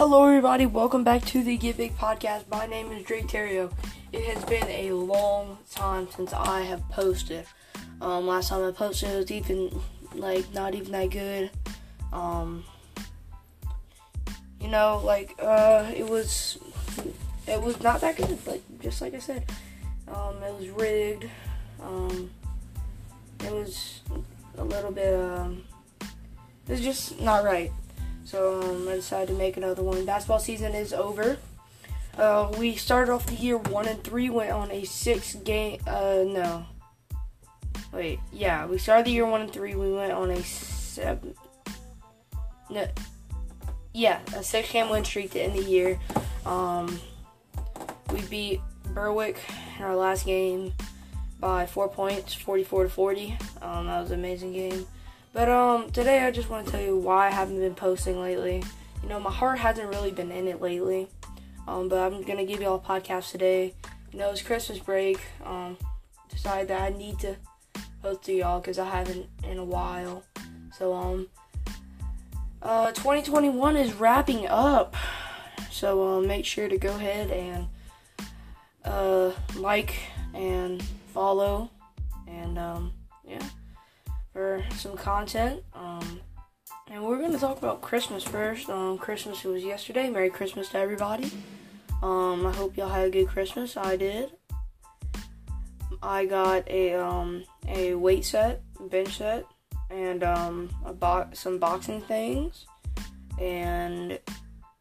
Hello, everybody. Welcome back to the Get Big podcast. My name is Drake Terrio. It has been a long time since I have posted. Um, last time I posted was even like not even that good. Um, you know, like uh, it was it was not that good. Like just like I said, um, it was rigged. Um, it was a little bit. Um, it was just not right. So um, I decided to make another one. Basketball season is over. Uh, we started off the year one and three. Went on a six game. Uh, no. Wait, yeah, we started the year one and three. We went on a seven. No. Yeah, a six game win streak to end the year. Um, we beat Berwick in our last game by four points, 44 to 40. Um, that was an amazing game. But um, today I just want to tell you why I haven't been posting lately. You know, my heart hasn't really been in it lately. Um, but I'm gonna give y'all a podcast today. You know, it's Christmas break. Um, decided that I need to post to y'all because I haven't in a while. So um, uh, 2021 is wrapping up. So um, make sure to go ahead and uh, like and follow and um, yeah for some content. Um, and we're gonna talk about Christmas first. Um, Christmas was yesterday. Merry Christmas to everybody. Um, I hope y'all had a good Christmas. I did. I got a um a weight set, bench set, and um a bo- some boxing things, and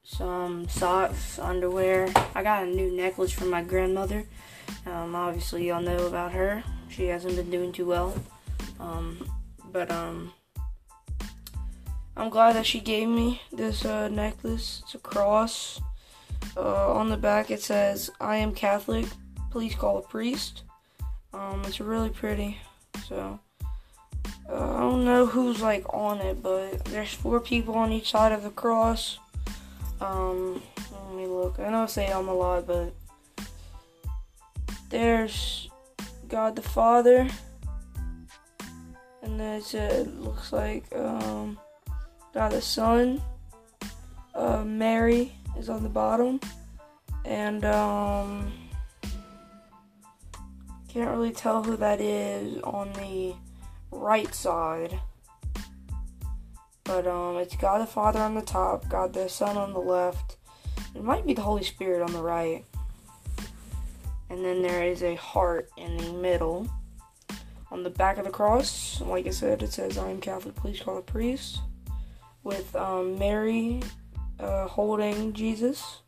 some socks, underwear. I got a new necklace from my grandmother. Um, obviously y'all know about her. She hasn't been doing too well. Um, but um I'm glad that she gave me this uh, necklace. It's a cross. Uh, on the back it says, I am Catholic. Please call a priest. Um, it's really pretty. So, uh, I don't know who's like on it, but there's four people on each side of the cross. Um, let me look. I know I say I'm a lot, but there's God the Father. And then it looks like um, God the Son. Uh, Mary is on the bottom. And um, can't really tell who that is on the right side. But um, it's God the Father on the top, God the Son on the left. It might be the Holy Spirit on the right. And then there is a heart in the middle. On the back of the cross, like I said, it says, I am Catholic, please call a priest. With um, Mary uh, holding Jesus.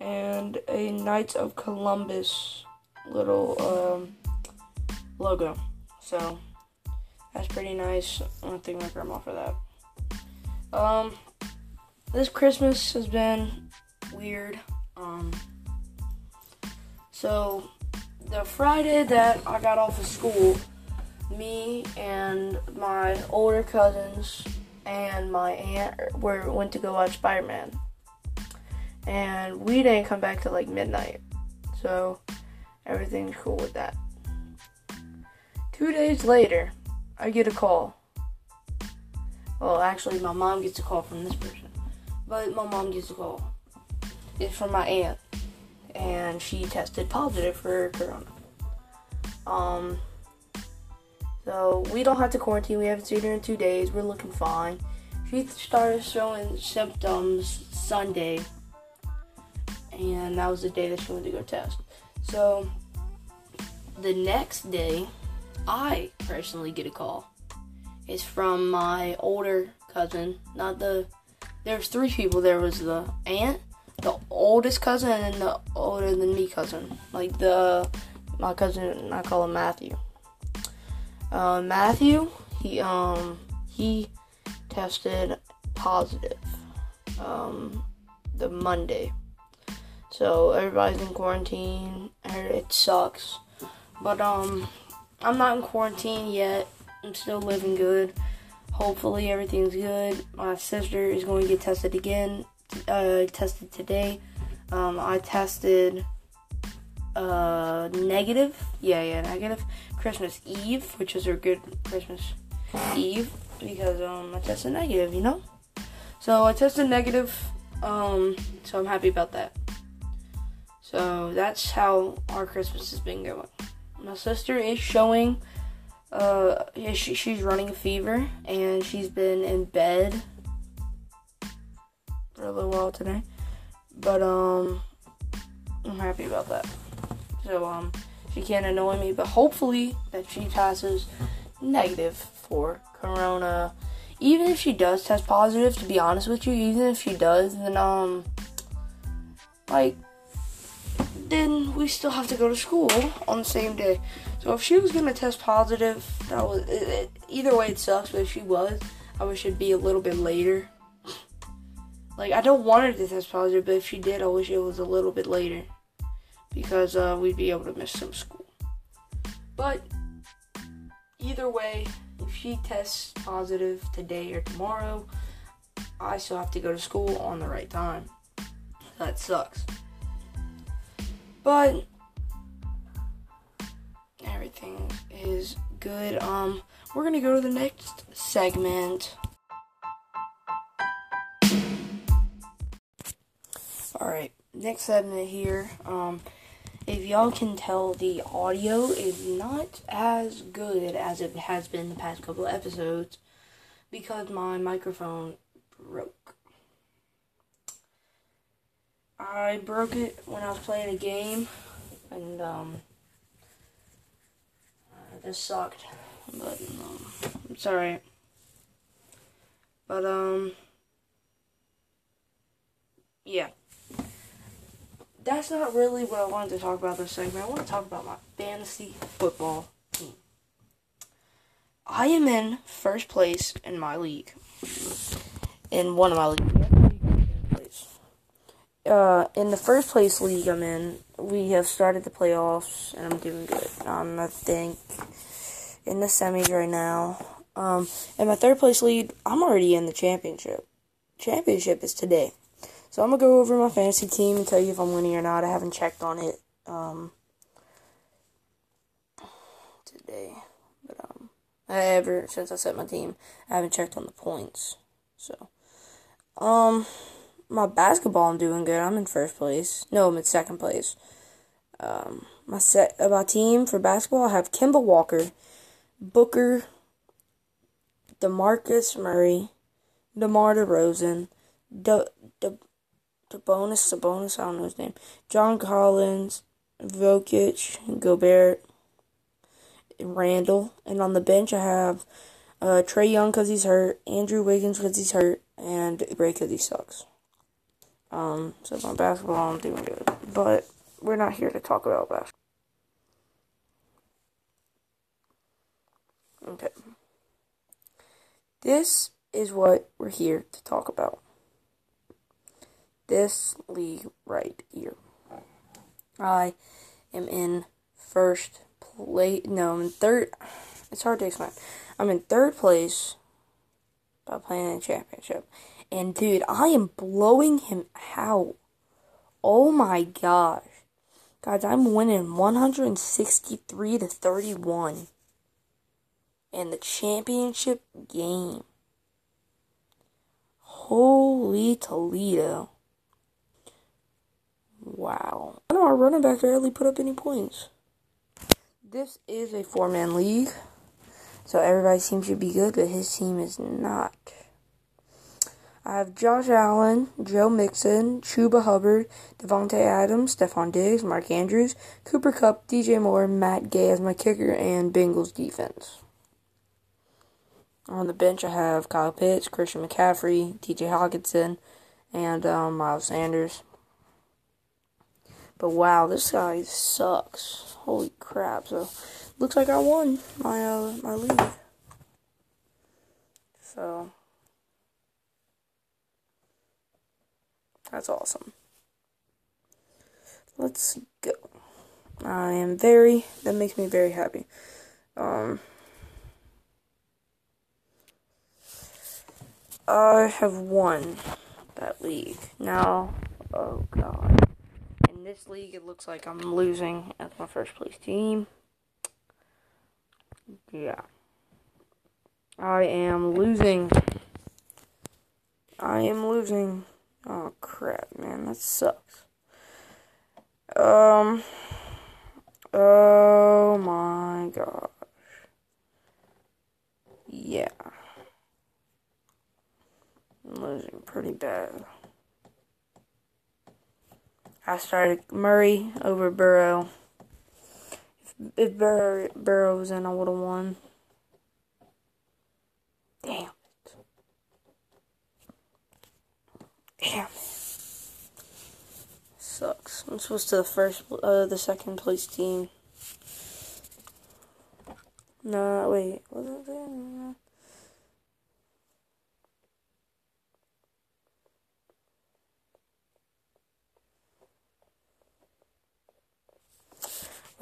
And a Knights of Columbus little um, logo. So, that's pretty nice. I want to thank my grandma for that. Um, this Christmas has been weird. Um, so, the Friday that I got off of school, me and my older cousins and my aunt were went to go watch Spider Man, and we didn't come back till like midnight, so everything's cool with that. Two days later, I get a call. Well, actually, my mom gets a call from this person, but my mom gets a call. It's from my aunt, and she tested positive for corona. Um so we don't have to quarantine. We haven't seen her in two days. We're looking fine. She started showing symptoms Sunday, and that was the day that she went to go test. So the next day, I personally get a call. It's from my older cousin, not the. There's three people. There was the aunt, the oldest cousin, and the older than me cousin. Like the my cousin, I call him Matthew. Uh, Matthew, he um he tested positive um the Monday. So everybody's in quarantine. It sucks, but um I'm not in quarantine yet. I'm still living good. Hopefully everything's good. My sister is going to get tested again. Uh, tested today. Um, I tested uh negative. Yeah, yeah, negative. Christmas Eve, which was a good Christmas Eve because um I tested negative, you know. So I tested negative Um, so I'm happy about that. So that's how our Christmas has been going. My sister is showing, uh, she, she's running a fever and she's been in bed for a little while today. But, um, I'm happy about that. So, um, she can't annoy me, but hopefully that she passes negative for corona. Even if she does test positive, to be honest with you, even if she does, then, um, like, then we still have to go to school on the same day. So if she was gonna test positive, that was it, it, either way. It sucks, but if she was, I wish it'd be a little bit later. Like I don't want her to test positive, but if she did, I wish it was a little bit later because uh, we'd be able to miss some school. But either way, if she tests positive today or tomorrow, I still have to go to school on the right time. That sucks. But everything is good. Um, we're gonna go to the next segment. All right, next segment here. Um, if y'all can tell, the audio is not as good as it has been the past couple of episodes because my microphone broke. I broke it when I was playing a game, and um, this sucked, but um, it's alright. But um, yeah, that's not really what I wanted to talk about this segment. I want to talk about my fantasy football team. I am in first place in my league, in one of my leagues uh, in the first place league I'm in, we have started the playoffs, and I'm doing good. I'm, I think, in the semis right now. Um, in my third place lead, I'm already in the championship. Championship is today. So I'm to go over my fantasy team and tell you if I'm winning or not. I haven't checked on it, um, today. But, um, ever since I set my team, I haven't checked on the points. So, um, my basketball, I'm doing good. I'm in first place. No, I'm in second place. Um, my set, uh, my team for basketball, I have Kemba Walker, Booker, Demarcus Murray, DeMar DeRozan, the the the bonus, the bonus. I don't know his name. John Collins, Jokic, Gobert, Randle. and on the bench I have uh, Trae Young because he's hurt, Andrew Wiggins because he's hurt, and Bray because he sucks. Um, so my basketball, I'm doing good. But we're not here to talk about basketball. Okay. This is what we're here to talk about. This league right here. I am in first place. No, I'm in third. It's hard to explain. I'm in third place by playing in a championship. And dude, I am blowing him out. Oh my gosh. Guys, I'm winning 163 to 31 in the championship game. Holy Toledo. Wow. I know our running back barely put up any points. This is a four man league. So everybody's team should be good, but his team is not. I have Josh Allen, Joe Mixon, Chuba Hubbard, Davante Adams, Stefon Diggs, Mark Andrews, Cooper Kupp, DJ Moore, Matt Gay as my kicker, and Bengals defense. On the bench, I have Kyle Pitts, Christian McCaffrey, TJ Hockenson, and um, Miles Sanders. But wow, this guy sucks. Holy crap! So looks like I won my uh, my league. So. That's awesome. Let's go. I am very, that makes me very happy. Um, I have won that league. Now, oh god. In this league, it looks like I'm losing as my first place team. Yeah. I am losing. I am losing Oh crap, man, that sucks. Um. Oh my gosh. Yeah. I'm losing pretty bad. I started Murray over Burrow. If, if Burrow, Burrow was in, I would have won. Damn it. Damn. Sucks. I'm supposed to the first, uh, the second place team. No, wait. Was it there?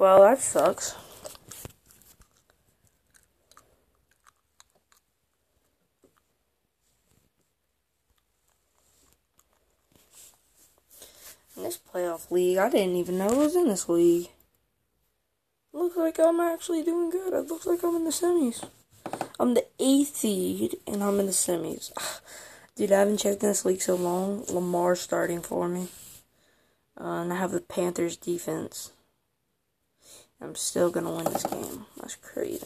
Well, that sucks. In this playoff league, I didn't even know I was in this league. Looks like I'm actually doing good. It looks like I'm in the semis. I'm the eighth seed, and I'm in the semis. Dude, I haven't checked in this league so long. Lamar's starting for me. Uh, and I have the Panthers defense. I'm still gonna win this game. That's crazy.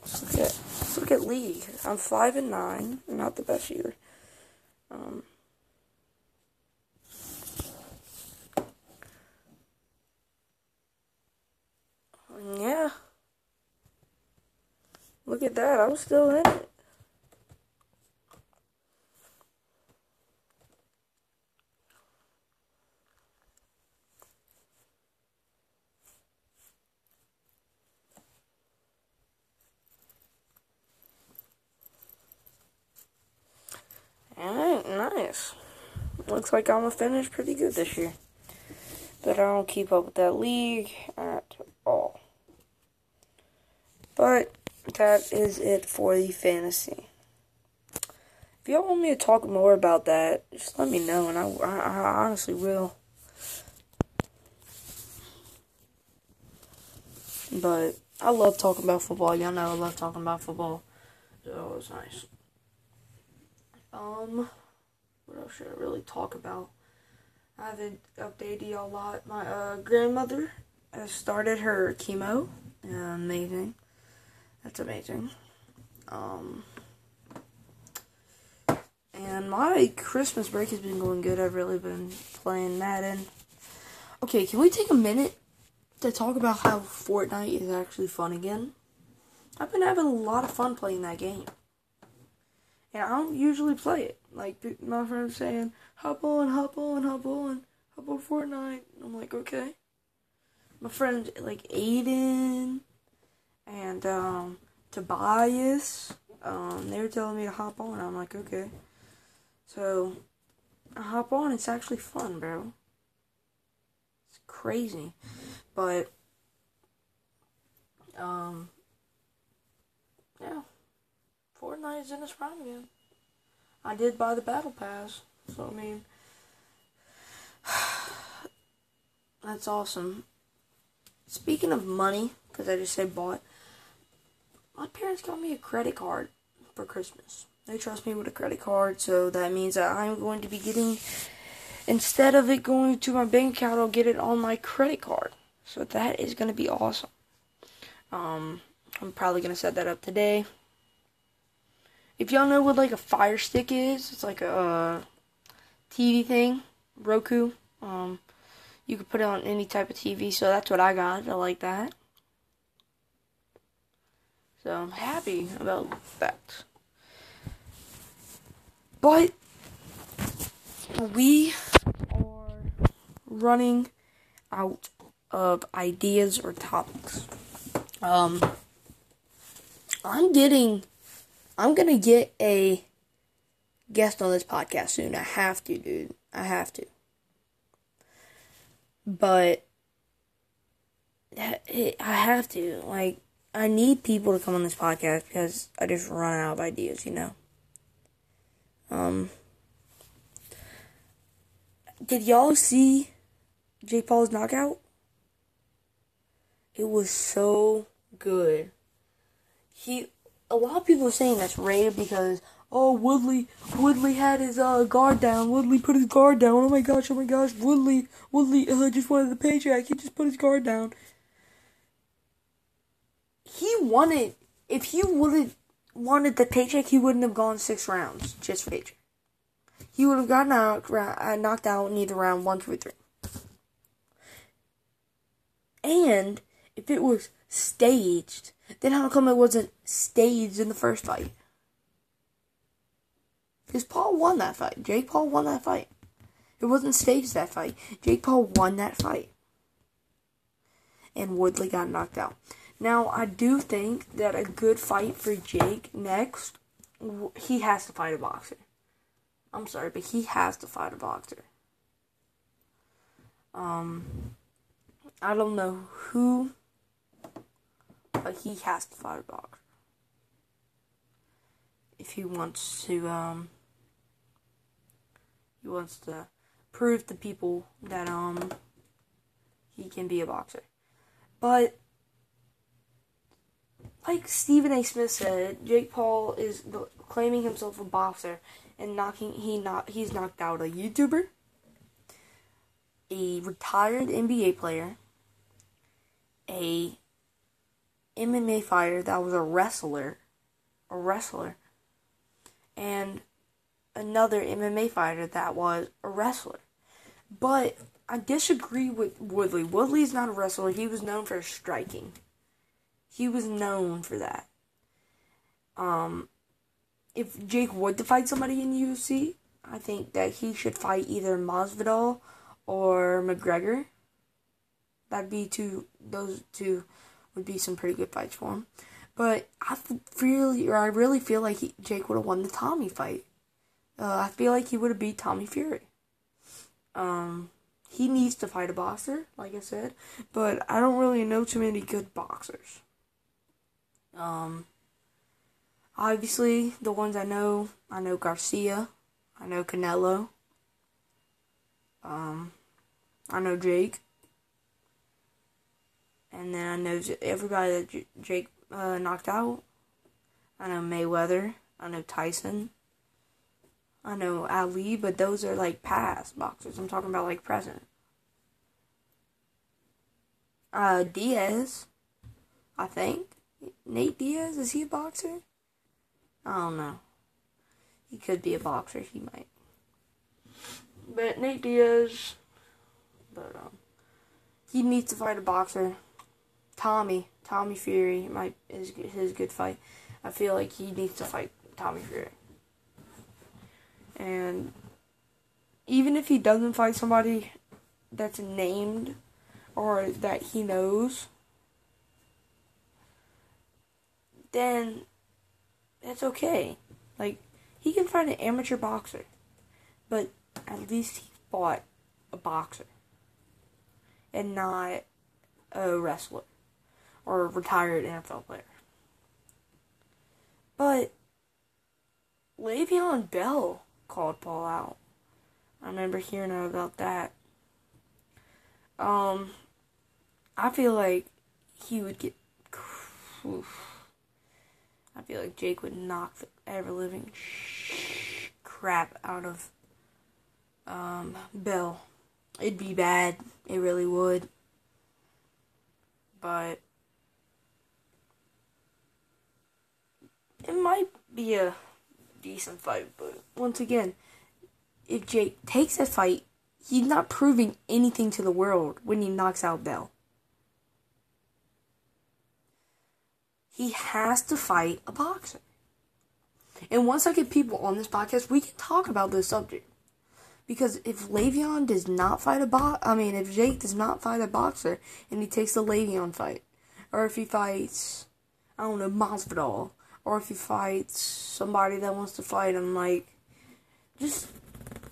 Let's look at let's look at league. I'm five and nine. Not the best year. Um, yeah. Look at that. I'm still in it. Alright, nice. Looks like I'm gonna finish pretty good this year. But I don't keep up with that league at all. But that is it for the fantasy. If y'all want me to talk more about that, just let me know, and I, I, I honestly will. But I love talking about football. Y'all know I love talking about football. So it's nice. Um, what else should I really talk about? I haven't updated you a lot. My uh, grandmother has started her chemo. amazing. That's amazing. Um, and my Christmas break has been going good. I've really been playing Madden. Okay, can we take a minute to talk about how Fortnite is actually fun again? I've been having a lot of fun playing that game. And I don't usually play it. Like my friends saying, hop on, hop on, hop on, hop on Fortnite. I'm like, okay. My friend like Aiden and um, Tobias, um, they were telling me to hop on. I'm like, okay. So I hop on. It's actually fun, bro. It's crazy, but um, yeah. Fortnite is in its prime again. I did buy the battle pass, so I mean, that's awesome. Speaking of money, because I just said bought, my parents got me a credit card for Christmas. They trust me with a credit card, so that means that I'm going to be getting, instead of it going to my bank account, I'll get it on my credit card. So that is going to be awesome. Um, I'm probably going to set that up today. If y'all know what like a Fire Stick is, it's like a uh, TV thing, Roku. Um, you could put it on any type of TV, so that's what I got. I like that. So I'm happy about that. But we are running out of ideas or topics. Um, I'm getting I'm gonna get a guest on this podcast soon. I have to, dude. I have to. But I have to. Like, I need people to come on this podcast because I just run out of ideas, you know. Um, did y'all see Jake Paul's knockout? It was so good. He a lot of people are saying that's rated because oh Woodley Woodley had his uh guard down. Woodley put his guard down. Oh my gosh, oh my gosh, Woodley Woodley uh, just wanted the paycheck. He just put his guard down. He wanted if he would have wanted the paycheck, he wouldn't have gone six rounds just for paycheck. He would have gotten out, uh, knocked out in either round one, or three. And if it was staged, then how come it wasn't staged in the first fight? Because Paul won that fight. Jake Paul won that fight. It wasn't staged that fight. Jake Paul won that fight. And Woodley got knocked out. Now, I do think that a good fight for Jake next, he has to fight a boxer. I'm sorry, but he has to fight a boxer. Um, I don't know who, but he has to fight a boxer. If he wants to, um, he wants to prove to people that, um, he can be a boxer. But like Stephen A. Smith said, Jake Paul is claiming himself a boxer and knocking he not he's knocked out a YouTuber, a retired NBA player, a MMA fighter that was a wrestler, a wrestler, and another MMA fighter that was a wrestler. But I disagree with Woodley. Woodley's not a wrestler. He was known for striking. He was known for that. Um, if Jake would to fight somebody in UFC, I think that he should fight either Masvidal or McGregor. That'd be two. Those two would be some pretty good fights for him. But I really, or I really feel like he, Jake would have won the Tommy fight. Uh, I feel like he would have beat Tommy Fury. Um, he needs to fight a boxer, like I said, but I don't really know too many good boxers. Um, obviously, the ones I know, I know Garcia, I know Canelo, um, I know Jake, and then I know everybody that Jake uh, knocked out. I know Mayweather, I know Tyson, I know Ali, but those are like past boxers. I'm talking about like present. Uh, Diaz, I think. Nate Diaz, is he a boxer? I don't know. He could be a boxer, he might. But Nate Diaz, but um, he needs to fight a boxer. Tommy, Tommy Fury might is his good fight. I feel like he needs to fight Tommy Fury. And even if he doesn't fight somebody that's named or that he knows, then that's okay. Like, he can find an amateur boxer, but at least he fought a boxer and not a wrestler or a retired NFL player. But Le'Veon Bell called Paul out. I remember hearing about that. Um, I feel like he would get. Oof, I feel like Jake would knock the ever living crap out of um, Bell. It'd be bad. It really would. But it might be a decent fight. But once again, if Jake takes that fight, he's not proving anything to the world when he knocks out Bell. he has to fight a boxer. And once I get people on this podcast, we can talk about this subject. Because if Le'Veon does not fight a box, I mean, if Jake does not fight a boxer and he takes the Le'Veon fight, or if he fights, I don't know, Masvidal, or if he fights somebody that wants to fight him, like, just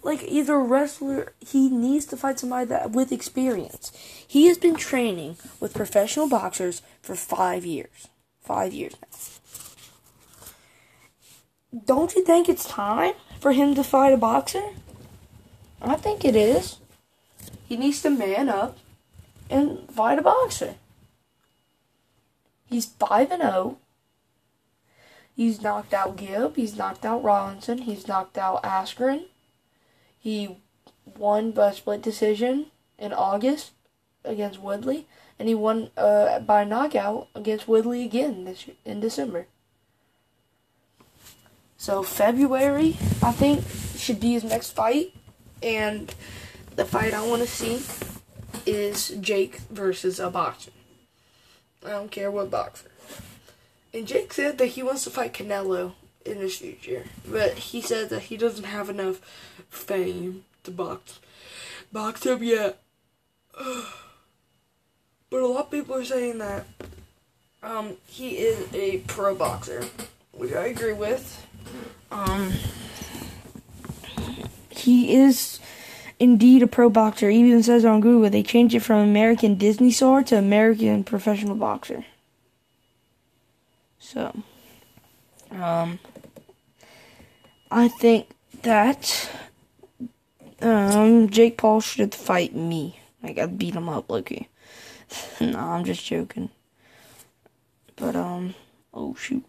like either wrestler, he needs to fight somebody that with experience. He has been training with professional boxers for five years five years now. Don't you think it's time for him to fight a boxer? I think it is. He needs to man up and fight a boxer. He's 5 and 0. He's knocked out Gib. He's knocked out Robinson. He's knocked out Askren. He won by split decision in August against Woodley, and he won uh, by knockout against Woodley again this in December. So February, I think, should be his next fight, and the fight I want to see is Jake versus a boxer. I don't care what boxer. And Jake said that he wants to fight Canelo in the future, but he said that he doesn't have enough fame to box box him yet. But a lot of people are saying that um, he is a pro boxer, which I agree with. Um, he is indeed a pro boxer. He even says on Google they changed it from American Disney star to American professional boxer. So, um, I think that um, Jake Paul should fight me. Like I'd beat him up, lowkey. no, I'm just joking. But um, oh shoot.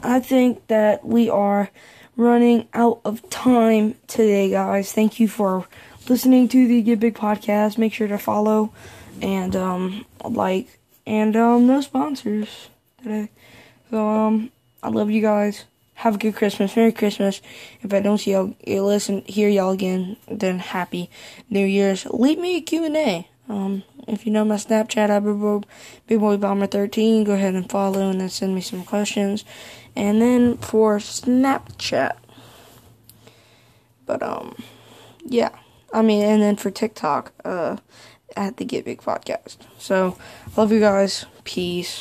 I think that we are running out of time today, guys. Thank you for listening to the Get Big podcast. Make sure to follow and um like and um no sponsors today. So um I love you guys. Have a good Christmas. Merry Christmas. If I don't see y'all listen hear y'all again, then happy New Year's. Leave me a Q&A. Um if you know my Snapchat, I Big Boy Bomber 13, go ahead and follow and then send me some questions. And then for Snapchat, but um, yeah, I mean, and then for TikTok, uh, at the Get Big Podcast. So, love you guys. Peace.